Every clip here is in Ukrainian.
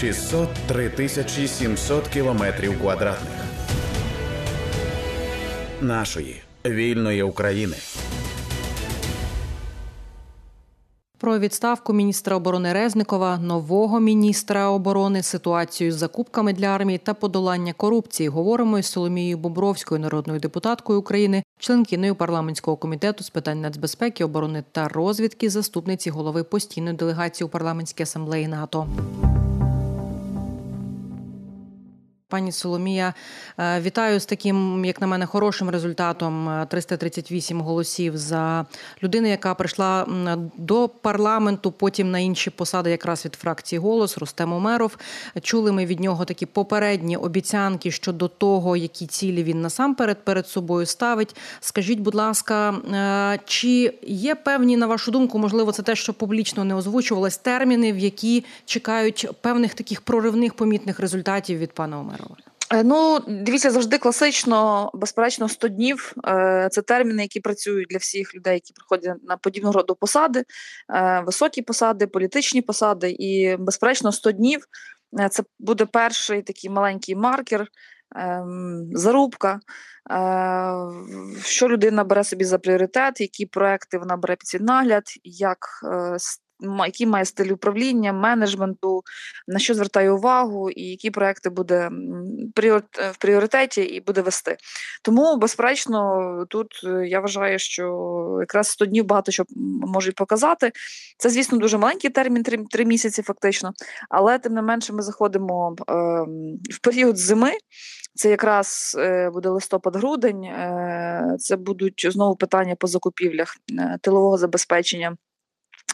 603 тисячі 700 кілометрів квадратних нашої вільної України. Про відставку міністра оборони Резникова, нового міністра оборони, ситуацію з закупками для армії та подолання корупції говоримо із Соломією Бобровською, народною депутаткою України, членкиною парламентського комітету з питань нацбезпеки, оборони та розвідки, заступниці голови постійної делегації у парламентській асамблеї НАТО. Пані Соломія, е, вітаю з таким, як на мене, хорошим результатом 338 голосів за людину, яка прийшла до парламенту, потім на інші посади, якраз від фракції голос Рустем Умеров. Чули ми від нього такі попередні обіцянки щодо того, які цілі він насамперед перед собою ставить. Скажіть, будь ласка, е, чи є певні, на вашу думку, можливо, це те, що публічно не озвучувалось, терміни, в які чекають певних таких проривних помітних результатів від пана Умерова? Е, ну, дивіться, завжди класично, безперечно, 100 днів е, це терміни, які працюють для всіх людей, які приходять на подібного роду посади, е, високі посади, політичні посади. І, безперечно, 100 днів це буде перший такий маленький маркер, ем, зарубка, що людина бере собі за пріоритет, які проекти вона бере під свій нагляд, як який має стиль управління, менеджменту, на що звертає увагу, і які проекти буде в пріоритеті і буде вести. Тому, безперечно, тут е, я вважаю, що якраз 100 днів багато що можуть показати. Це, звісно, дуже маленький термін, 3, 3 місяці, фактично, але тим не менше ми заходимо е, в період зими. Це якраз е, буде листопад-грудень, е, це будуть знову питання по закупівлях тилового забезпечення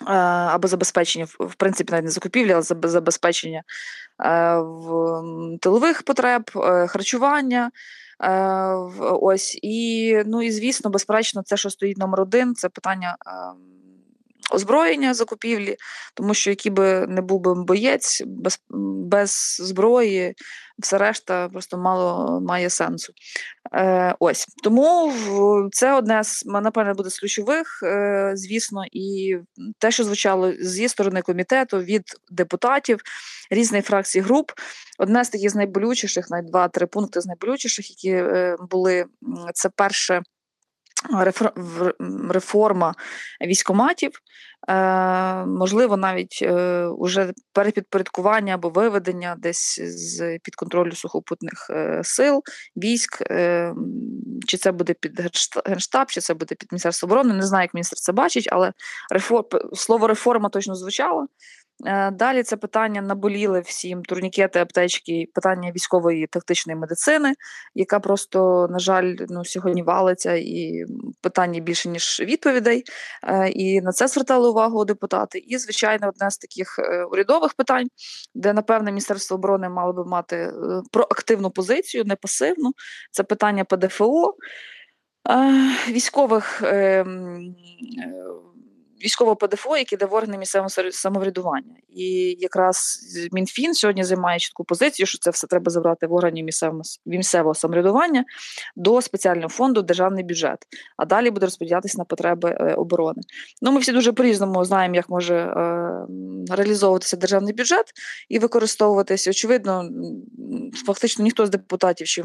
або забезпечення, в принципі, навіть не закупівлі, але забезпечення в тилових потреб, е, харчування. Ось і ну і звісно, безперечно, це, що стоїть номер один, це питання озброєння закупівлі, тому що який би не був би боєць без без зброї, все решта просто мало має сенсу. Е, Ось тому це одне з напевне буде з ключових, е, звісно, і те, що звучало зі сторони комітету від депутатів різних фракцій груп. Одне з таких з найболючіших, най два-три пункти з найболючіших, які е, були це перше реформа військоматів, е, можливо, навіть е, уже перепідпорядкування або виведення десь з під контролю сухопутних е, сил, військ, чи це буде під Генштаб, чи це буде під Міністерство оборони. Не знаю, як міністр це бачить, але слово реформа точно звучало. Е, далі це питання наболіли всім турнікети, аптечки, питання військової тактичної медицини, яка просто, на жаль, ну сьогодні валиться, і питання більше ніж відповідей. Е, і на це звертали увагу депутати. І, звичайно, одне з таких е, урядових питань, де, напевне, Міністерство оборони мало би мати проактивну позицію, не пасивну. Це питання ПДФО. Військових військового ПДФО, який йде в органи місцевого самоврядування. І якраз МінФін сьогодні займає чітку позицію, що це все треба забрати в органі місцевого місцевого самоврядування до спеціального фонду державний бюджет, а далі буде розподілятися на потреби е, оборони. Ну, ми всі дуже по-різному знаємо, як може е, реалізовуватися державний бюджет і використовуватися. Очевидно, фактично ніхто з депутатів чи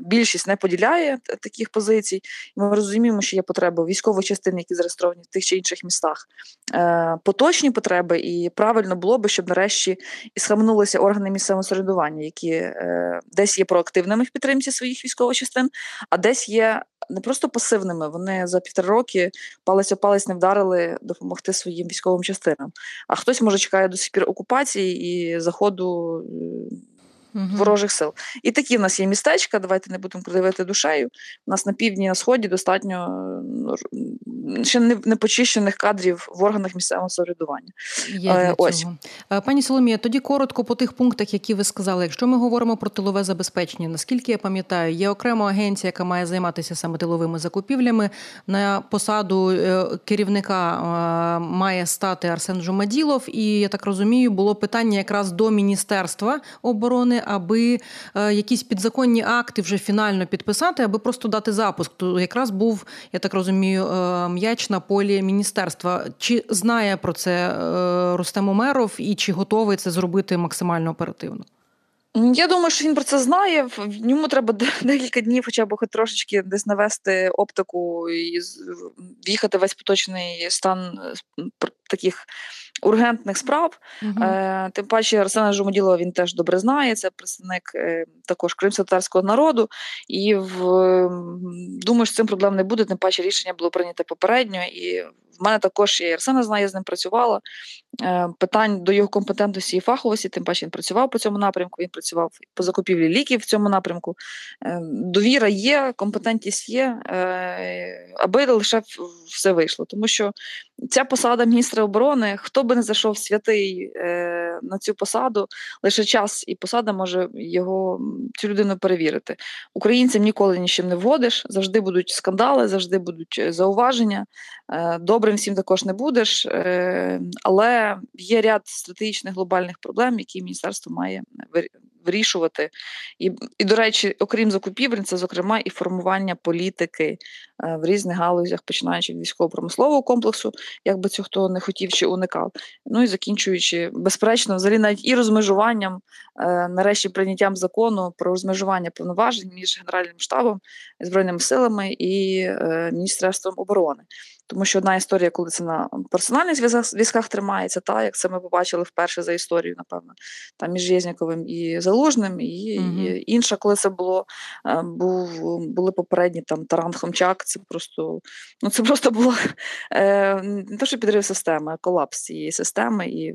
більшість не поділяє таких позицій. Ми розуміємо, що є потреба військової частини, які зареєстровані в тих чи інших містах, е, поточні потреби, і правильно було би, щоб нарешті і схаменулися органи місцевого самоврядування, які е, десь є проактивними в підтримці своїх військових частин, а десь є. Не просто пасивними, вони за півтора роки палець о палець не вдарили допомогти своїм військовим частинам. А хтось може чекає до сих пір окупації і заходу угу. ворожих сил. І такі в нас є містечка. Давайте не будемо кривити душею. У нас на півдні на сході достатньо ну, ще не, не почищених кадрів в органах місцевого самоврядування. Е, Ось е, пані Соломія. Тоді коротко по тих пунктах, які ви сказали. Якщо ми говоримо про тилове забезпечення, наскільки я пам'ятаю, є окрема агенція, яка має займатися саме тиловими закупівлями. На посаду е, керівника має стати Арсен Жумаділов, і я так розумію, було питання якраз до міністерства оборони аби е, якісь підзаконні акти вже фінально підписати, аби просто дати запуск. То якраз був, я так розумію, е, м'яч на полі міністерства. Чи знає про це Рустем Умеров і чи готовий це зробити максимально оперативно? Я думаю, що він про це знає. Йому треба декілька днів, хоча б хоч трошечки десь навести оптику і в'їхати весь поточний стан таких ургентних справ. Uh-huh. Е, Тим паче Арсена Жумоділова він теж добре знає. Це представник е, також кримськотарського народу. І в думаю, що цим проблем не буде. Тим паче рішення було прийнято попередньо. І в мене також є Арсена знає, я з ним працювала. Е, Питань до його компетентності і фаховості, тим паче він працював по цьому напрямку. Він працював по закупівлі ліків в цьому напрямку. Е, Довіра є, компетентність є, е, аби лише все вийшло. Тому що ця посада міністра оборони, хто би не зайшов святий на цю посаду, лише час і посада може його цю людину перевірити. Українцям ніколи нічим не вводиш, завжди будуть скандали, завжди будуть зауваження. Добрим всім також не будеш, але є ряд стратегічних глобальних проблем, які міністерство має вирішувати. І, і, до речі, окрім закупівель, це зокрема і формування політики е, в різних галузях, починаючи від військово-промислового комплексу, як би цього хто не хотів чи уникав. Ну і закінчуючи, безперечно, взагалі навіть і розмежуванням, е, нарешті прийняттям закону про розмежування повноважень між Генеральним штабом, Збройними силами і е, Міністерством оборони. Тому що одна історія, коли це на персональних зв'язках тримається, та як це ми побачили вперше за історію, напевно, там між Єзніковим і Залужним, і, угу. і інша, коли це було е, був були попередні там Таран Хомчак. Це просто ну це просто було е, не те, що підрив системи, а колапс цієї системи і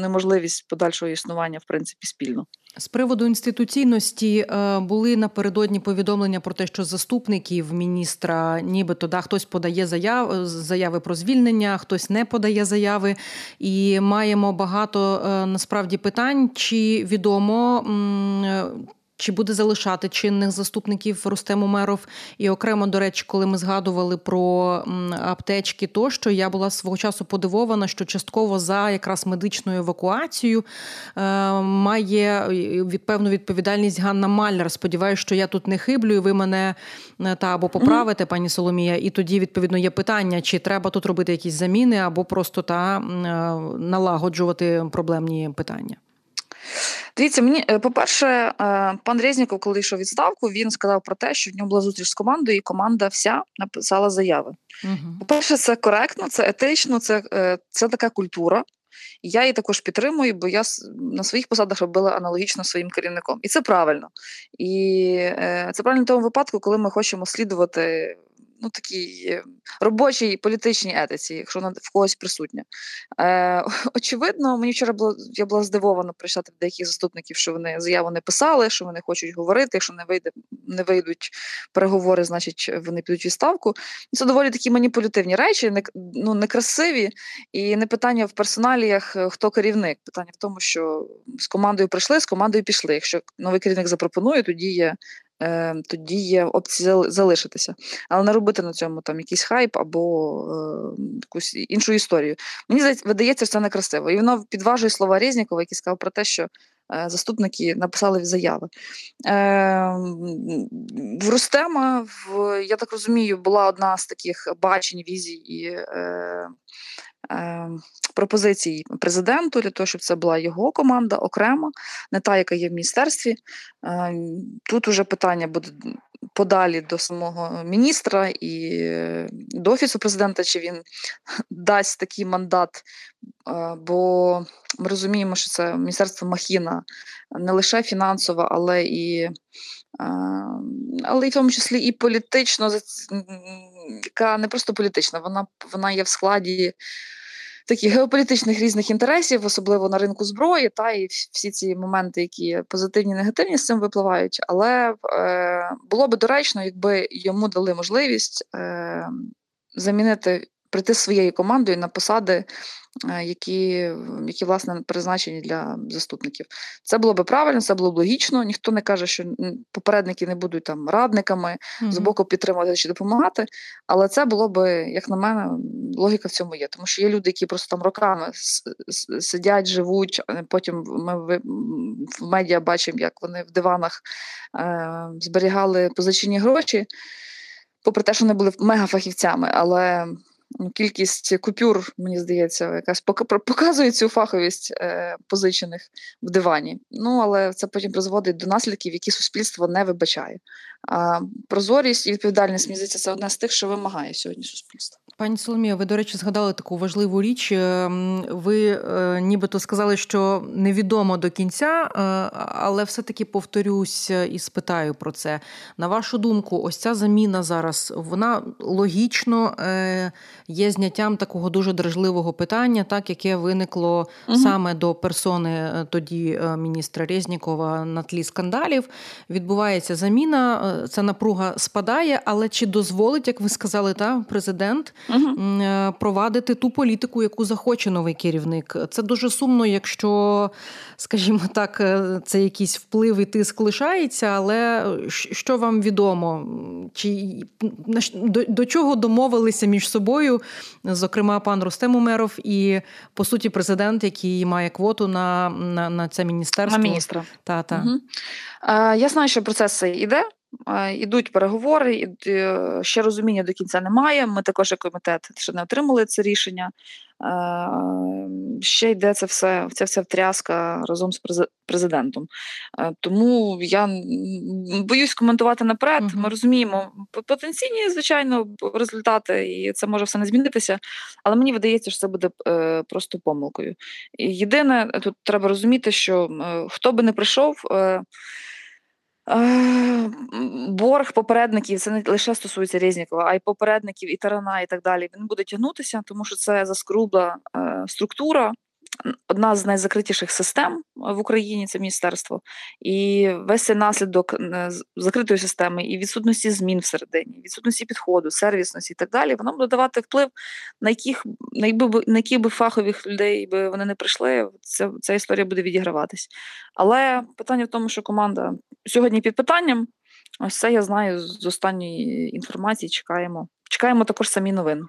неможливість подальшого існування в принципі спільно. З приводу інституційності е, були напередодні повідомлення про те, що заступників міністра, нібито да хтось подає заяв, заяви про звільнення, хтось не подає заяви, і маємо багато насправді питань. Чи відомо чи буде залишати чинних заступників Рустем Умеров? І окремо, до речі, коли ми згадували про аптечки, тощо я була свого часу подивована, що частково за якраз медичною евакуацією е, має певну відповідальність Ганна Маллер. Сподіваюся, що я тут не хиблю, і ви мене е, та або поправите, пані Соломія. І тоді відповідно є питання, чи треба тут робити якісь заміни, або просто та е, налагоджувати проблемні питання. Дивіться, мені е, по-перше, е, пан Резніков, коли йшов відставку, він сказав про те, що в нього була зустріч з командою, і команда вся написала заяви. Угу. По-перше, це коректно, це етично, це, е, це така культура. Я її також підтримую, бо я на своїх посадах робила аналогічно своїм керівником. І це правильно. І це правильно в тому випадку, коли ми хочемо слідувати ну, такій е, робочій політичній етиці, якщо вона в когось присутня. Е, Очевидно, мені вчора було я була здивована прочитати деяких заступників, що вони заяву не писали, що вони хочуть говорити. Якщо не вийде, не вийдуть переговори, значить вони підуть в відставку. Це доволі такі маніпулятивні речі, не, ну, некрасиві, і не питання в персоналіях, е, хто керівник. Питання в тому, що з командою прийшли, з командою пішли. Якщо новий керівник запропонує, тоді є е, тоді є опція залишитися. Але не робити на цьому там якийсь хайп або е, якусь іншу історію. Мені видається, що це некрасиво. І воно підважує слова Резнікова, який сказав про те, що е, заступники написали заяви. Е, В Рустема, я так розумію, була одна з таких бачень, візій і. Е, е Пропозицій президенту для того, щоб це була його команда окремо, не та, яка є в міністерстві. Е, тут уже питання буде подалі до самого міністра і до офісу президента, чи він дасть такий мандат, е, бо ми розуміємо, що це міністерство Махіна не лише фінансово, але і е, але і в тому числі і політично, яка не просто політична, вона вона є в складі таких геополітичних різних інтересів, особливо на ринку зброї, та і всі ці моменти, які позитивні, негативні з цим випливають. Але е, було би доречно, якби йому дали можливість е, замінити прийти своєю командою на посади, е, які, які власне призначені для заступників. Це було би правильно, це було б логічно. Ніхто не каже, що попередники не будуть там радниками mm-hmm. з боку підтримувати чи допомагати. Але це було би, як на мене, логіка в цьому є. Тому що є люди, які просто там роками сидять, живуть. Потім ми в медіа бачимо, як вони в диванах е, зберігали позичені гроші попри те, що вони були мегафахівцями, але кількість купюр, мені здається, якась показує цю фаховість е, позичених в дивані. Ну але це потім призводить до наслідків, які суспільство не вибачає. А прозорість і відповідальність мені здається, це одне з тих, що вимагає сьогодні суспільство. Пані Соломія, ви, до речі, згадали таку важливу річ. Ем, ви е, нібито сказали, що невідомо до кінця, е, але все-таки повторюсь і спитаю про це. На вашу думку, ось ця заміна зараз вона логічно е, є зняттям такого дуже дражливого питання, так яке виникло угу. саме до персони тоді міністра Резнікова на тлі скандалів. Відбувається заміна, ця напруга спадає, але чи дозволить, як ви сказали, та президент? угу. провадити ту політику, яку захоче новий керівник. Це дуже сумно, якщо, скажімо так, е, це якийсь вплив і тиск лишається, але що вам відомо? Чи до, до чого домовилися між собою, зокрема, пан Рустем Умеров і по суті президент, який має квоту на на, на це міністерство? На міністра. Та, та. Угу. Я знаю, що процес іде. Ідуть переговори, е, ще розуміння до кінця немає. Ми також, як комітет, ще не отримали це рішення. Ще йде це все, ця вся втряска разом з президентом. Тому я боюсь коментувати наперед. Ми розуміємо потенційні, звичайно, результати, і це може все не змінитися. Але мені видається, що це буде е, просто помилкою. Єдине, тут треба розуміти, що е, хто би не прийшов. Борг попередників це не лише стосується Резнікова, а й попередників і Тарана, і так далі. Він буде тягнутися, тому що це заскрубла е, структура, одна з найзакритіших систем в Україні це міністерство, і весь цей наслідок е, закритої системи і відсутності змін всередині, відсутності підходу, сервісності і так далі, воно буде давати вплив, на яких на якби на які би фахових людей би вони не прийшли. Ця, ця історія буде відіграватись. Але питання в тому, що команда сьогодні під питанням. Ось це я знаю з останньої інформації. Чекаємо. Чекаємо також самі новини.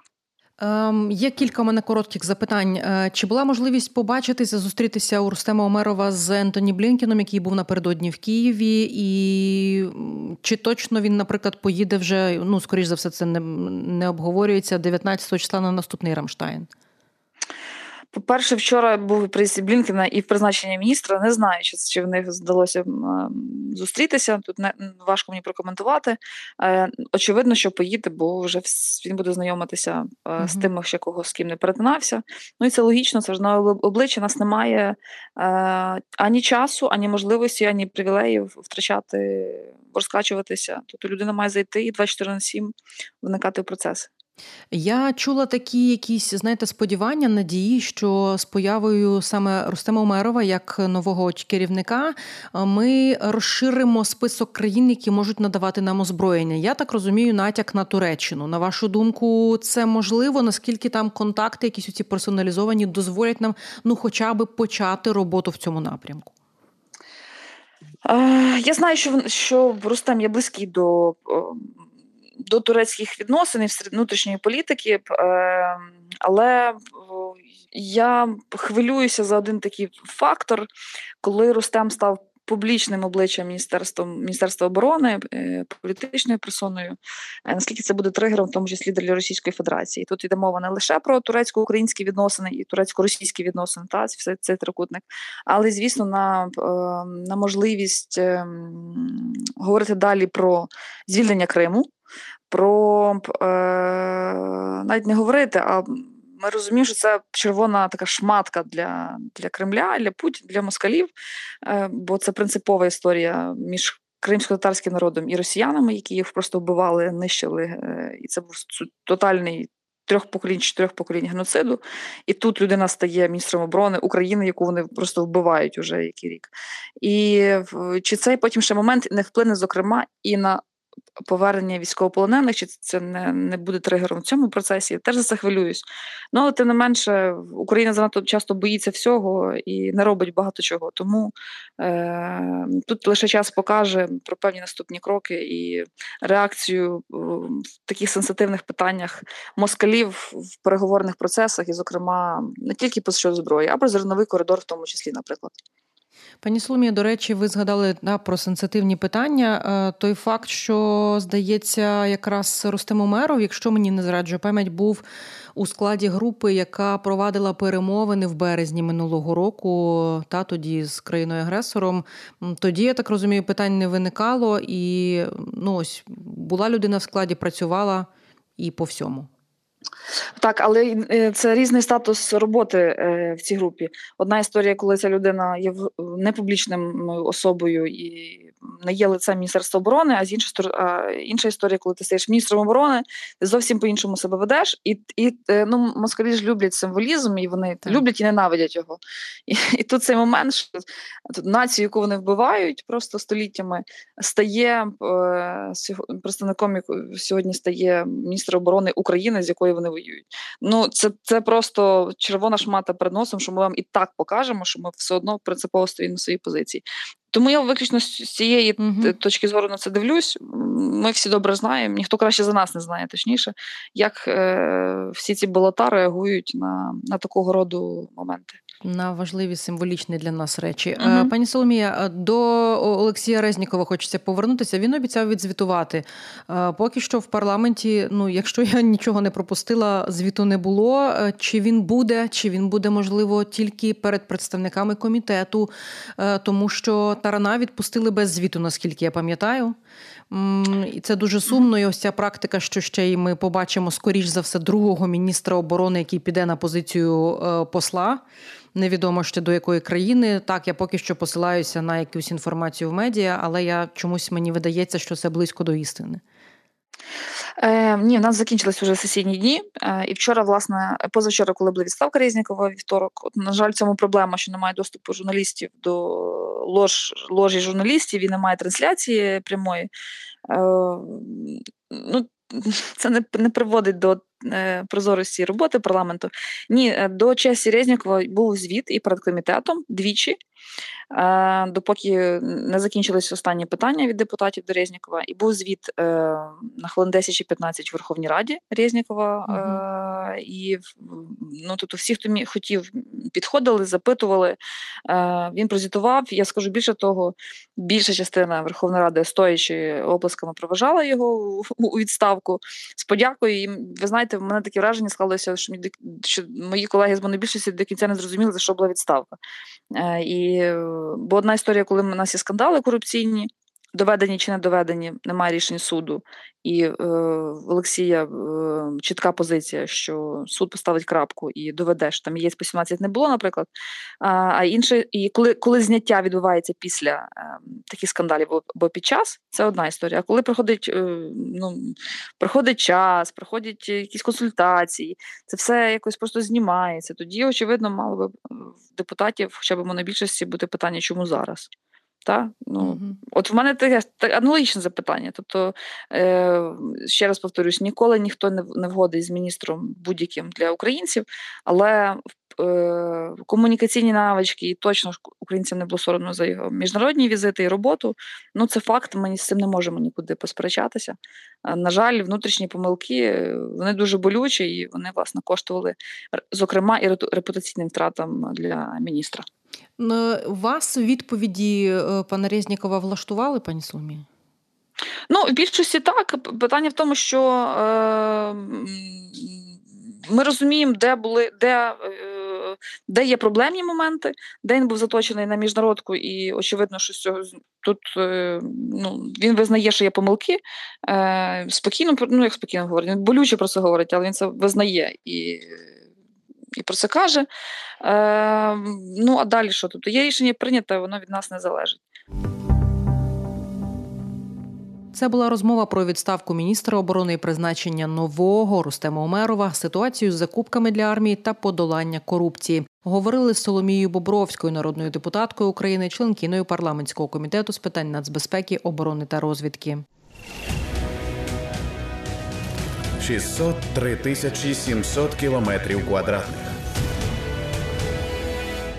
Ем, Є кілька у мене коротких запитань. Е, чи була можливість побачитися, зустрітися у Рустема Омерова з Ентоні Блінкіном, який був напередодні в Києві, і чи точно він, наприклад, поїде вже? Ну, скоріш за все, це не, не обговорюється 19 числа на наступний Рамштайн? По-перше, вчора був приїзд Блінкена і в призначення міністра. Не знаю, чи в них вдалося зустрітися. Тут не важко мені прокоментувати. Е, очевидно, що поїде, бо вже він буде знайомитися uh-huh. з тим, ще кого з ким не перетинався. Ну і це логічно, це ж на обличчя нас немає е, ані часу, ані можливості, ані привілеїв втрачати, розкачуватися. Тобто людина має зайти і 24 на 7 вникати в процес. Я чула такі якісь, знаєте, сподівання, надії, що з появою саме Рустема Умерова як нового керівника ми розширимо список країн, які можуть надавати нам озброєння. Я так розумію, натяк на Туреччину. На вашу думку, це можливо? Наскільки там контакти, якісь ці персоналізовані, дозволять нам ну, хоча б почати роботу в цьому напрямку? Я знаю, що що Рустем є близький до до турецьких відносин і внутрішньої політики, ем, але я хвилююся за один такий фактор, коли Рустем став. Публічним обличчям Міністерством Міністерства оборони, е, політичною персоною, е, наскільки це буде тригером, в тому числі для Російської Федерації. Тут йде мова не лише про турецько-українські відносини і турецько-російські відносини, та все цей трикутник, але звісно, на ем, на можливість говорити далі про звільнення Криму, про е, навіть не говорити, а ми розуміємо, що це червона така шматка для для Кремля, для Путіна, для москалів, е, бо це принципова історія між кримсько-татарським народом і росіянами, які їх просто вбивали, нищили. Е, і це був тотальний. Трьох поколінь, чотирьох поколінь геноциду, і тут людина стає міністром оборони України, яку вони просто вбивають уже який рік. І чи цей потім ще момент не вплине, зокрема, і на повернення військовополонених, чи це не не буде тригером в цьому процесі. Я теж за це хвилююсь. Ну, тим не менше, Україна занадто часто боїться всього і не робить багато чого. Тому е, тут лише час покаже про певні наступні кроки і реакцію в таких сенситивних питаннях москалів в переговорних процесах, і, зокрема, не тільки по що зброї, а про зерновий коридор, в тому числі, наприклад. Пані Соломія, до речі, ви згадали да, про сенситивні питання. Е, той факт, що здається, якраз Рустем Умеров, якщо мені не зраджує пам'ять, був у складі групи, яка провадила перемовини в березні минулого року, та тоді з країною агресором. Тоді я так розумію, питань не виникало, і ну ось була людина в складі, працювала і по всьому. Так, але е, це різний статус роботи е, в цій групі. Одна історія, коли ця людина є непублічним особою і не є лицем Міністерства оборони, а з іншої а інша історія, коли ти стаєш міністром оборони, ти зовсім по-іншому себе ведеш. І і е, ну, москалі ж люблять символізм, і вони так. люблять і ненавидять його. І і тут цей момент, що тут націю, яку вони вбивають просто століттями, стає представником сьогодні стає міністр оборони України, з якої вони воюють. Ну це це просто червона шмата перед носом, що ми вам і так покажемо, що ми все одно принципово стоїмо на своїй позиції. Тому я виключно з цієї uh точки зору на це дивлюсь. Ми всі добре знаємо, ніхто краще за нас не знає, точніше, як е, всі ці болота реагують на, на такого роду моменти. На важливі символічні для нас речі. Uh-huh. Пані Соломія, е, до Олексія Резнікова хочеться повернутися. Він обіцяв відзвітувати. Е, поки що в парламенті, ну якщо я нічого не пропустила, звіту не було. Чи він буде, чи він буде можливо тільки перед представниками комітету, тому що тарана відпустили без звіту, наскільки я пам'ятаю. І це дуже сумно. І ось ця практика, що ще й ми побачимо скоріш за все другого міністра оборони, який піде на позицію посла невідомо ще до якої країни. Так, я поки що посилаюся на якусь інформацію в медіа, але я чомусь мені видається, що це близько до істини. Е, Ні, в нас закінчились вже сесійні дні. Е, І вчора, власне, позавчора, коли була відставка Резнікова, вівторок, от, на жаль, цьому проблема, що немає доступу журналістів до лож, ложі журналістів і немає трансляції прямої. Е, ну, Це не не приводить до прозорості роботи парламенту. Ні, е, до часі Резнікова був звіт і перед комітетом двічі. Е, допоки не закінчились останні питання від депутатів до Резнікова, і був звіт е, на хвилин 10 чи 15 в Верховній Раді Резнікова. Угу. І ну, тобто всі, хто мі, хотів, підходили, запитували. Він прозвітував. Я скажу більше того, більша частина Верховної Ради, стоячи оплесками, проважала його у відставку. З подякою їм, ви знаєте, в мене таке враження склалося, що, що мої колеги з монобільшості до кінця не зрозуміли, за що була відставка. І Бо одна історія, коли в нас є скандали корупційні, доведені чи не доведені, немає рішень суду, і е, Олексія е, чітка позиція, що суд поставить крапку і доведе, що там є 18 не було, наприклад. А а інше, і коли коли зняття відбувається після е, таких скандалів або під час, це одна історія. А коли приходить е, ну, приходить час, приходять якісь консультації, це все якось просто знімається. Тоді, очевидно, мало би в депутатів, хоча б монобільшості, бути питання, чому зараз. Та? Ну, угу. От в мене таке аналогічне запитання. Тобто, е, ще раз повторюсь, ніколи ніхто не не вгодить з міністром будь-яким для українців, але е, комунікаційні навички і точно українцям не було соромно за його міжнародні візити і роботу. Ну, це факт, ми з цим не можемо нікуди посперечатися. На жаль, внутрішні помилки вони дуже болючі і вони, власне, коштували, зокрема, і репутаційним втратам для міністра. Вас відповіді е, пана Резнікова влаштували, пані Соломія? Ну, в більшості так. Питання в тому, що е, ми розуміємо, де були, де е, де є проблемні моменти, де він був заточений на міжнародку, і очевидно, що з цього тут е, ну, він визнає, що є помилки. Е, Спокійно, ну як спокійно говорить, він болюче про це говорить, але він це визнає і і про це каже. Е, Ну а далі що? Тобто є рішення прийняте, воно від нас не залежить. Це була розмова про відставку міністра оборони і призначення нового Рустема Омерова, ситуацію з закупками для армії та подолання корупції. Говорили з Соломією Бобровською, народною депутаткою України, членкиною парламентського комітету з питань нацбезпеки, оборони та розвідки. 603 тисячі 700 кілометрів квадратних